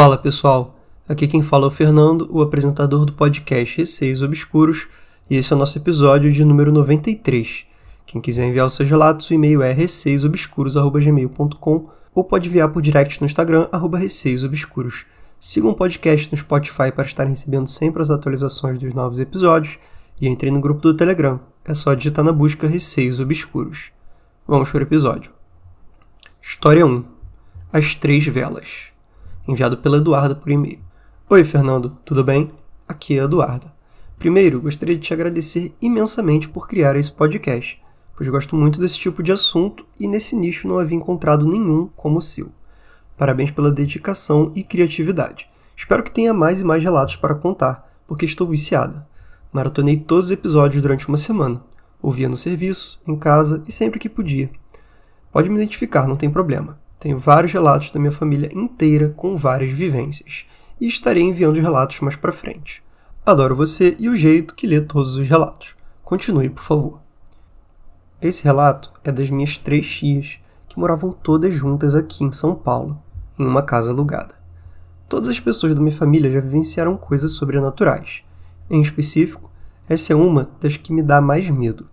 Fala pessoal, aqui quem fala é o Fernando, o apresentador do podcast Receios Obscuros, e esse é o nosso episódio de número 93. Quem quiser enviar os seus relatos, o e-mail é receiosobscuros.gmail.com ou pode enviar por direct no Instagram, arroba receiosobscuros. Sigam o podcast no Spotify para estarem recebendo sempre as atualizações dos novos episódios e entrem no grupo do Telegram. É só digitar na busca Receios Obscuros. Vamos para o episódio. História 1 As Três Velas enviado pela Eduarda por e-mail. Oi, Fernando, tudo bem? Aqui é a Eduarda. Primeiro, gostaria de te agradecer imensamente por criar esse podcast, pois gosto muito desse tipo de assunto e nesse nicho não havia encontrado nenhum como o seu. Parabéns pela dedicação e criatividade. Espero que tenha mais e mais relatos para contar, porque estou viciada. Maratonei todos os episódios durante uma semana. Ouvia no serviço, em casa e sempre que podia. Pode me identificar, não tem problema. Tenho vários relatos da minha família inteira com várias vivências e estarei enviando os relatos mais para frente. Adoro você e o jeito que lê todos os relatos. Continue, por favor. Esse relato é das minhas três tias que moravam todas juntas aqui em São Paulo, em uma casa alugada. Todas as pessoas da minha família já vivenciaram coisas sobrenaturais. Em específico, essa é uma das que me dá mais medo.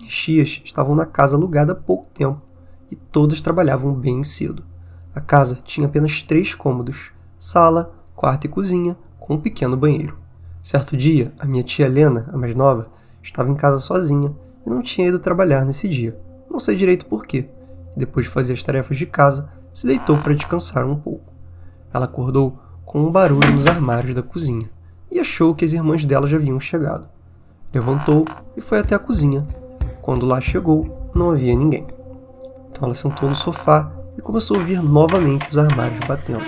Minhas tias estavam na casa alugada há pouco tempo e todos trabalhavam bem cedo. A casa tinha apenas três cômodos: sala, quarto e cozinha, com um pequeno banheiro. Certo dia, a minha tia Helena, a mais nova, estava em casa sozinha e não tinha ido trabalhar nesse dia. Não sei direito porquê. Depois de fazer as tarefas de casa, se deitou para descansar um pouco. Ela acordou com um barulho nos armários da cozinha e achou que as irmãs dela já haviam chegado. Levantou e foi até a cozinha. Quando lá chegou, não havia ninguém. Então ela sentou no sofá e começou a ouvir novamente os armários batendo.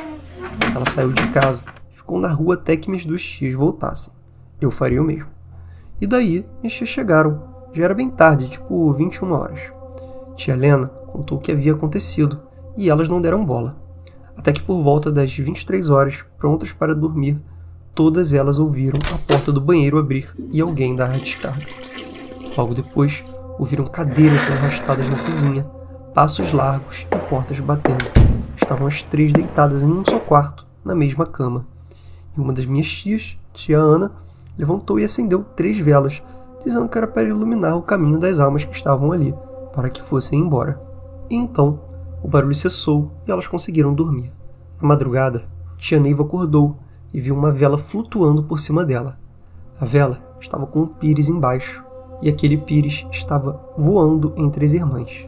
Ela saiu de casa e ficou na rua até que minhas duas tias voltassem. Eu faria o mesmo. E daí, minhas tias chegaram. Já era bem tarde, tipo 21 horas. Tia Helena contou o que havia acontecido e elas não deram bola. Até que por volta das 23 horas, prontas para dormir, todas elas ouviram a porta do banheiro abrir e alguém dar a descarga. Logo depois, ouviram cadeiras sendo arrastadas na cozinha passos largos e portas batendo. Estavam as três deitadas em um só quarto, na mesma cama. E uma das minhas tias, tia Ana, levantou e acendeu três velas, dizendo que era para iluminar o caminho das almas que estavam ali, para que fossem embora. E então, o barulho cessou e elas conseguiram dormir. Na madrugada, tia Neiva acordou e viu uma vela flutuando por cima dela. A vela estava com um pires embaixo, e aquele pires estava voando entre as irmãs.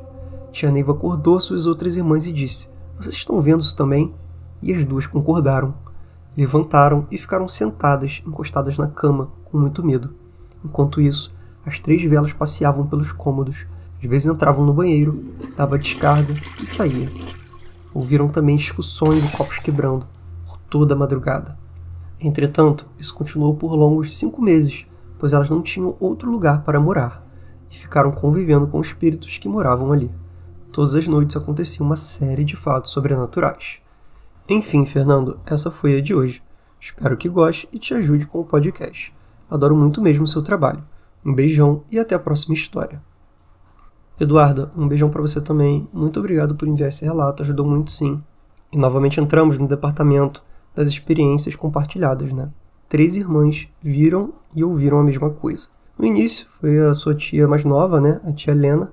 Tia Neiva acordou suas outras irmãs e disse: Vocês estão vendo isso também? E as duas concordaram. Levantaram e ficaram sentadas, encostadas na cama, com muito medo. Enquanto isso, as três velas passeavam pelos cômodos, às vezes entravam no banheiro, dava descarga e saía. Ouviram também discussões e copos quebrando, por toda a madrugada. Entretanto, isso continuou por longos cinco meses, pois elas não tinham outro lugar para morar, e ficaram convivendo com espíritos que moravam ali todas as noites acontecia uma série de fatos sobrenaturais. Enfim, Fernando, essa foi a de hoje. Espero que goste e te ajude com o podcast. Adoro muito mesmo o seu trabalho. Um beijão e até a próxima história. Eduarda, um beijão para você também. Muito obrigado por enviar esse relato, ajudou muito sim. E novamente entramos no departamento das experiências compartilhadas, né? Três irmãs viram e ouviram a mesma coisa. No início foi a sua tia mais nova, né, a tia Helena,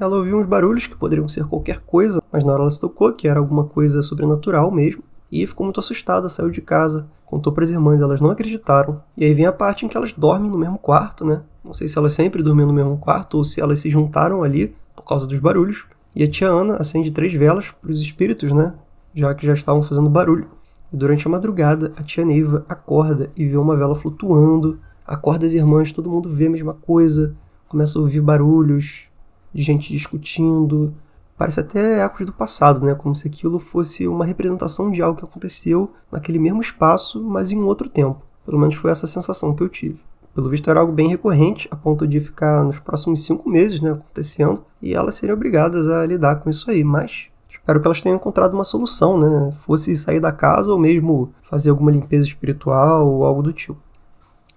ela ouviu uns barulhos que poderiam ser qualquer coisa, mas na hora ela se tocou que era alguma coisa sobrenatural mesmo. E ficou muito assustada, saiu de casa, contou para as irmãs, elas não acreditaram. E aí vem a parte em que elas dormem no mesmo quarto, né? Não sei se elas sempre dormiam no mesmo quarto ou se elas se juntaram ali por causa dos barulhos. E a tia Ana acende três velas para os espíritos, né? Já que já estavam fazendo barulho. E durante a madrugada, a tia Neiva acorda e vê uma vela flutuando. Acorda as irmãs, todo mundo vê a mesma coisa. Começa a ouvir barulhos, de gente discutindo. Parece até ecos do passado, né? Como se aquilo fosse uma representação de algo que aconteceu naquele mesmo espaço, mas em um outro tempo. Pelo menos foi essa sensação que eu tive. Pelo visto era algo bem recorrente, a ponto de ficar nos próximos cinco meses né, acontecendo, e elas seriam obrigadas a lidar com isso aí. Mas espero que elas tenham encontrado uma solução, né? Fosse sair da casa ou mesmo fazer alguma limpeza espiritual ou algo do tipo.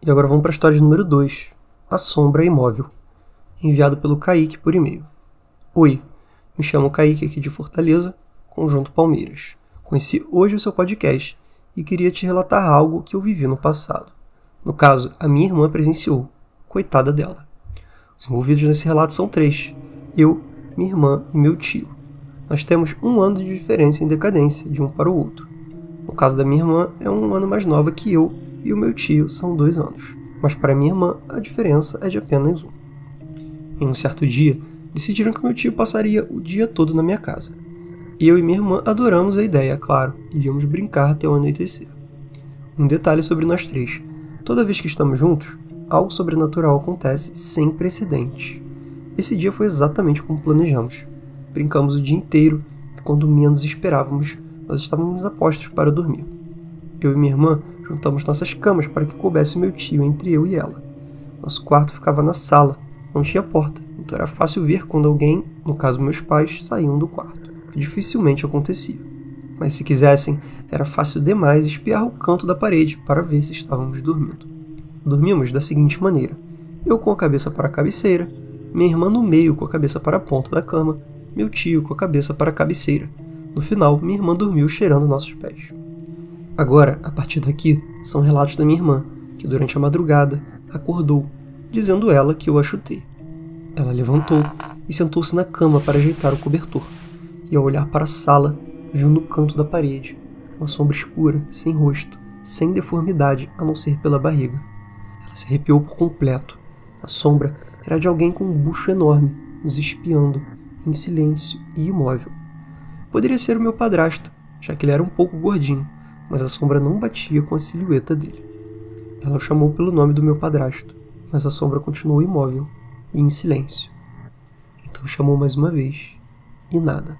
E agora vamos para a história número 2, A Sombra Imóvel enviado pelo Kaique por e-mail. Oi, me chamo Kaique aqui de Fortaleza, Conjunto Palmeiras. Conheci hoje o seu podcast e queria te relatar algo que eu vivi no passado. No caso, a minha irmã presenciou. Coitada dela. Os envolvidos nesse relato são três: eu, minha irmã e meu tio. Nós temos um ano de diferença em decadência de um para o outro. No caso da minha irmã, é um ano mais nova que eu e o meu tio são dois anos. Mas para minha irmã, a diferença é de apenas um. Em um certo dia, decidiram que meu tio passaria o dia todo na minha casa. Eu e minha irmã adoramos a ideia, claro, iríamos brincar até o anoitecer. Um detalhe sobre nós três: toda vez que estamos juntos, algo sobrenatural acontece sem precedentes. Esse dia foi exatamente como planejamos. Brincamos o dia inteiro e, quando menos esperávamos, nós estávamos apostos para dormir. Eu e minha irmã juntamos nossas camas para que coubesse meu tio entre eu e ela. Nosso quarto ficava na sala, não tinha porta, então era fácil ver quando alguém, no caso meus pais, saíam do quarto, que dificilmente acontecia. Mas se quisessem, era fácil demais espiar o canto da parede para ver se estávamos dormindo. Dormimos da seguinte maneira: eu com a cabeça para a cabeceira, minha irmã no meio com a cabeça para a ponta da cama, meu tio com a cabeça para a cabeceira. No final, minha irmã dormiu cheirando nossos pés. Agora, a partir daqui, são relatos da minha irmã, que durante a madrugada acordou, dizendo ela que eu a chutei. Ela levantou e sentou-se na cama para ajeitar o cobertor, e ao olhar para a sala, viu no canto da parede uma sombra escura, sem rosto, sem deformidade a não ser pela barriga. Ela se arrepiou por completo. A sombra era de alguém com um bucho enorme, nos espiando, em silêncio e imóvel. Poderia ser o meu padrasto, já que ele era um pouco gordinho, mas a sombra não batia com a silhueta dele. Ela o chamou pelo nome do meu padrasto, mas a sombra continuou imóvel e em silêncio. Então chamou mais uma vez, e nada.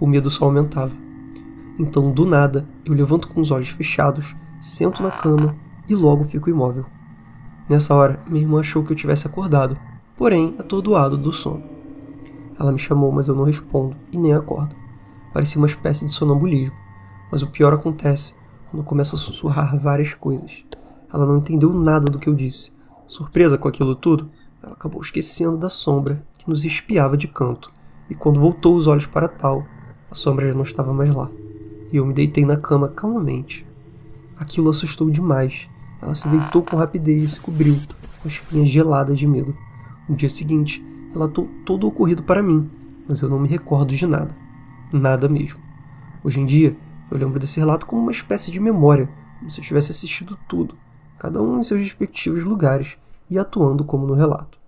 O medo só aumentava. Então, do nada, eu levanto com os olhos fechados, sento na cama e logo fico imóvel. Nessa hora, minha irmã achou que eu tivesse acordado, porém atordoado do sono. Ela me chamou, mas eu não respondo e nem acordo. Parecia uma espécie de sonambulismo. Mas o pior acontece quando começa a sussurrar várias coisas. Ela não entendeu nada do que eu disse. Surpresa com aquilo tudo, ela acabou esquecendo da sombra que nos espiava de canto. E quando voltou os olhos para tal, a sombra já não estava mais lá. E eu me deitei na cama calmamente. Aquilo assustou demais ela se deitou com rapidez e se cobriu, com as espinhas geladas de medo. No dia seguinte, relatou todo o ocorrido para mim, mas eu não me recordo de nada. Nada mesmo. Hoje em dia, eu lembro desse relato como uma espécie de memória, como se eu tivesse assistido tudo, cada um em seus respectivos lugares e atuando como no relato.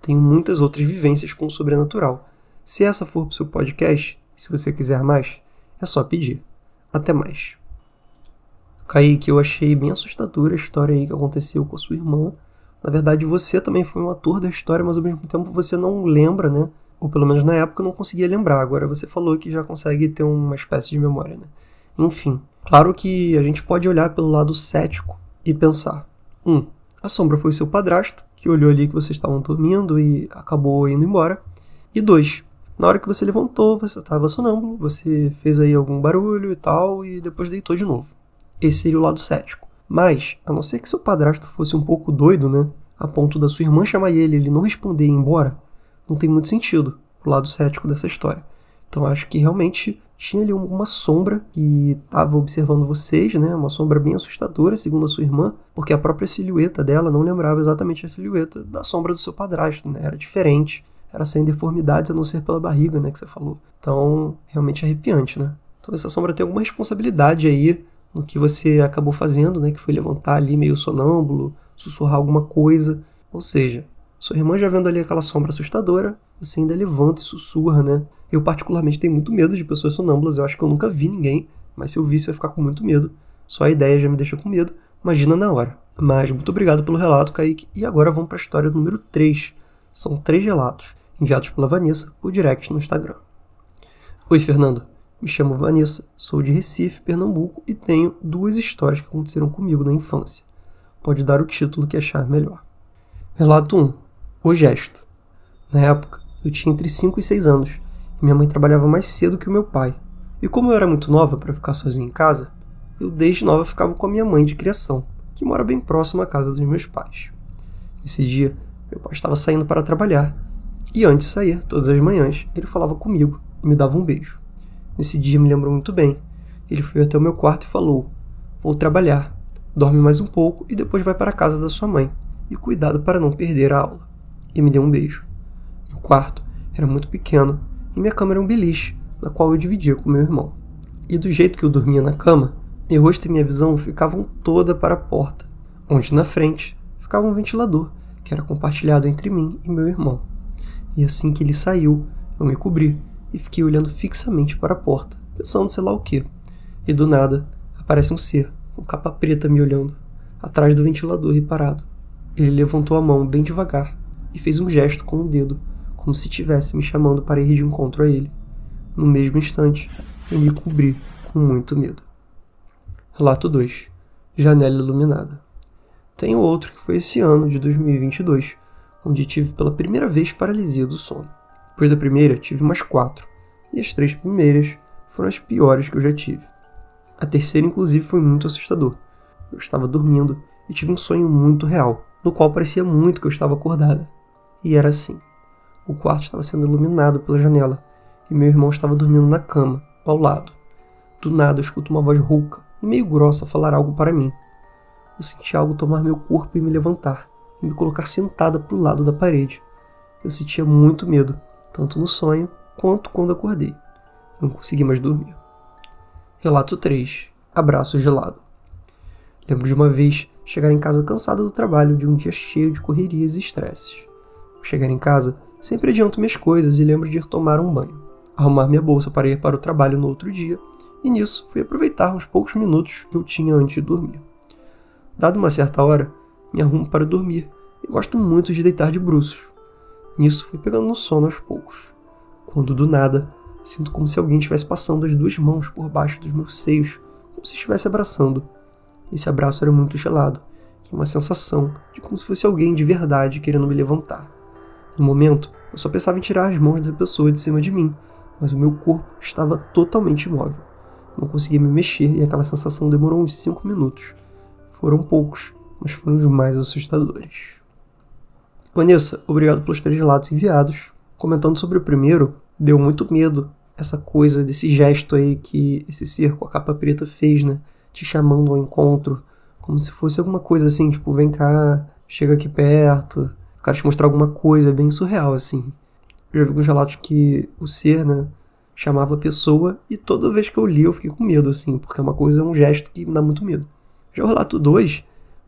Tenho muitas outras vivências com o sobrenatural. Se essa for para o seu podcast, se você quiser mais, é só pedir. Até mais. Kaique, eu achei bem assustadora a história aí que aconteceu com a sua irmã. Na verdade, você também foi um ator da história, mas ao mesmo tempo você não lembra, né? Ou pelo menos na época não conseguia lembrar. Agora você falou que já consegue ter uma espécie de memória, né? Enfim, claro que a gente pode olhar pelo lado cético e pensar: um, a sombra foi seu padrasto, que olhou ali que vocês estavam dormindo e acabou indo embora. E dois, na hora que você levantou, você estava sonâmbulo, você fez aí algum barulho e tal, e depois deitou de novo. Esse seria o lado cético. Mas, a não ser que seu padrasto fosse um pouco doido, né? A ponto da sua irmã chamar ele e ele não responder e ir embora, não tem muito sentido o lado cético dessa história. Então acho que realmente tinha ali uma sombra que estava observando vocês, né? Uma sombra bem assustadora, segundo a sua irmã, porque a própria silhueta dela não lembrava exatamente a silhueta da sombra do seu padrasto, né? Era diferente, era sem deformidades a não ser pela barriga, né? Que você falou. Então, realmente arrepiante, né? Então essa sombra tem alguma responsabilidade aí no que você acabou fazendo, né, que foi levantar ali meio sonâmbulo, sussurrar alguma coisa. Ou seja, sua irmã já vendo ali aquela sombra assustadora, você ainda levanta e sussurra, né? Eu particularmente tenho muito medo de pessoas sonâmbulas, eu acho que eu nunca vi ninguém, mas se eu visse eu ia ficar com muito medo. Só a ideia já me deixa com medo, imagina na hora. Mas muito obrigado pelo relato, Kaique. E agora vamos para a história número 3. São três relatos, enviados pela Vanessa por direct no Instagram. Oi, Fernando. Me chamo Vanessa, sou de Recife, Pernambuco e tenho duas histórias que aconteceram comigo na infância. Pode dar o título que achar melhor. Relato 1. O gesto. Na época, eu tinha entre 5 e 6 anos e minha mãe trabalhava mais cedo que o meu pai. E como eu era muito nova para ficar sozinha em casa, eu desde nova ficava com a minha mãe de criação, que mora bem próximo à casa dos meus pais. Esse dia, meu pai estava saindo para trabalhar e antes de sair, todas as manhãs, ele falava comigo e me dava um beijo. Nesse dia me lembro muito bem. ele foi até o meu quarto e falou: Vou trabalhar. Dorme mais um pouco e depois vai para a casa da sua mãe. E cuidado para não perder a aula. E me deu um beijo. Meu quarto era muito pequeno e minha cama era um beliche, na qual eu dividia com meu irmão. E do jeito que eu dormia na cama, meu rosto e minha visão ficavam toda para a porta, onde na frente ficava um ventilador que era compartilhado entre mim e meu irmão. E assim que ele saiu, eu me cobri e fiquei olhando fixamente para a porta, pensando sei lá o que. E do nada, aparece um ser, com capa preta me olhando, atrás do ventilador reparado. Ele levantou a mão bem devagar e fez um gesto com o dedo, como se estivesse me chamando para ir de encontro a ele. No mesmo instante, eu me cobri com muito medo. Relato 2 Janela iluminada. Tenho outro que foi esse ano de 2022, onde tive pela primeira vez paralisia do sono. Depois da primeira, tive mais quatro, e as três primeiras foram as piores que eu já tive. A terceira, inclusive, foi muito assustador. Eu estava dormindo e tive um sonho muito real, no qual parecia muito que eu estava acordada. E era assim: o quarto estava sendo iluminado pela janela e meu irmão estava dormindo na cama, ao lado. Do nada eu escuto uma voz rouca e meio grossa falar algo para mim eu senti algo tomar meu corpo e me levantar, e me colocar sentada para o lado da parede. Eu sentia muito medo, tanto no sonho quanto quando acordei. Não consegui mais dormir. Relato 3 Abraço gelado. Lembro de uma vez chegar em casa cansada do trabalho de um dia cheio de correrias e estresses. Ao chegar em casa, sempre adianto minhas coisas e lembro de ir tomar um banho, arrumar minha bolsa para ir para o trabalho no outro dia, e nisso fui aproveitar uns poucos minutos que eu tinha antes de dormir. Dada uma certa hora, me arrumo para dormir e gosto muito de deitar de bruços. Nisso fui pegando no sono aos poucos, quando do nada sinto como se alguém estivesse passando as duas mãos por baixo dos meus seios, como se estivesse abraçando. Esse abraço era muito gelado, e uma sensação de como se fosse alguém de verdade querendo me levantar. No momento, eu só pensava em tirar as mãos da pessoa de cima de mim, mas o meu corpo estava totalmente imóvel. Não conseguia me mexer e aquela sensação demorou uns 5 minutos, foram poucos, mas foram os mais assustadores. Vanessa, obrigado pelos três relatos enviados. Comentando sobre o primeiro, deu muito medo essa coisa desse gesto aí que esse ser com a capa preta fez, né? Te chamando ao encontro, como se fosse alguma coisa assim, tipo, vem cá, chega aqui perto, eu quero te mostrar alguma coisa, bem surreal, assim. Eu já vi alguns relatos que o ser, né, chamava a pessoa e toda vez que eu li eu fiquei com medo, assim, porque é uma coisa, é um gesto que me dá muito medo. Já o relato 2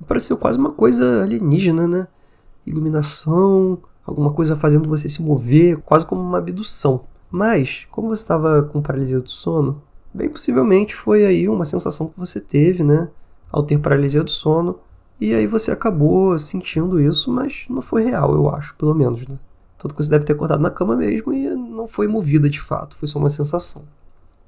pareceu quase uma coisa alienígena, né? Iluminação, alguma coisa fazendo você se mover, quase como uma abdução. Mas, como você estava com paralisia do sono, bem possivelmente foi aí uma sensação que você teve, né? Ao ter paralisia do sono, e aí você acabou sentindo isso, mas não foi real, eu acho, pelo menos, né? Tanto que você deve ter acordado na cama mesmo e não foi movida de fato, foi só uma sensação.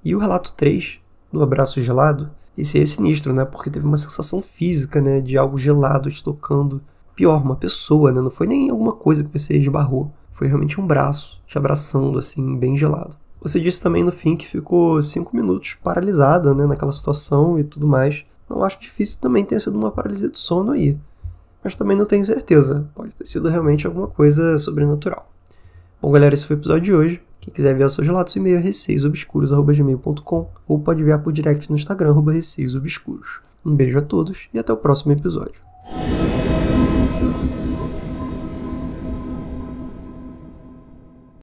E o relato 3, do abraço gelado, esse é sinistro, né? Porque teve uma sensação física, né? De algo gelado te tocando. Pior, uma pessoa, né? Não foi nem alguma coisa que você esbarrou. Foi realmente um braço te abraçando, assim, bem gelado. Você disse também no fim que ficou cinco minutos paralisada, né? Naquela situação e tudo mais. Não acho difícil também ter sido uma paralisia do sono aí. Mas também não tenho certeza. Pode ter sido realmente alguma coisa sobrenatural. Bom, galera, esse foi o episódio de hoje. Quem quiser enviar seus relatos, e-mail é receiosobscuros.gmail.com ou pode enviar por direct no Instagram, receiosobscuros. Um beijo a todos e até o próximo episódio.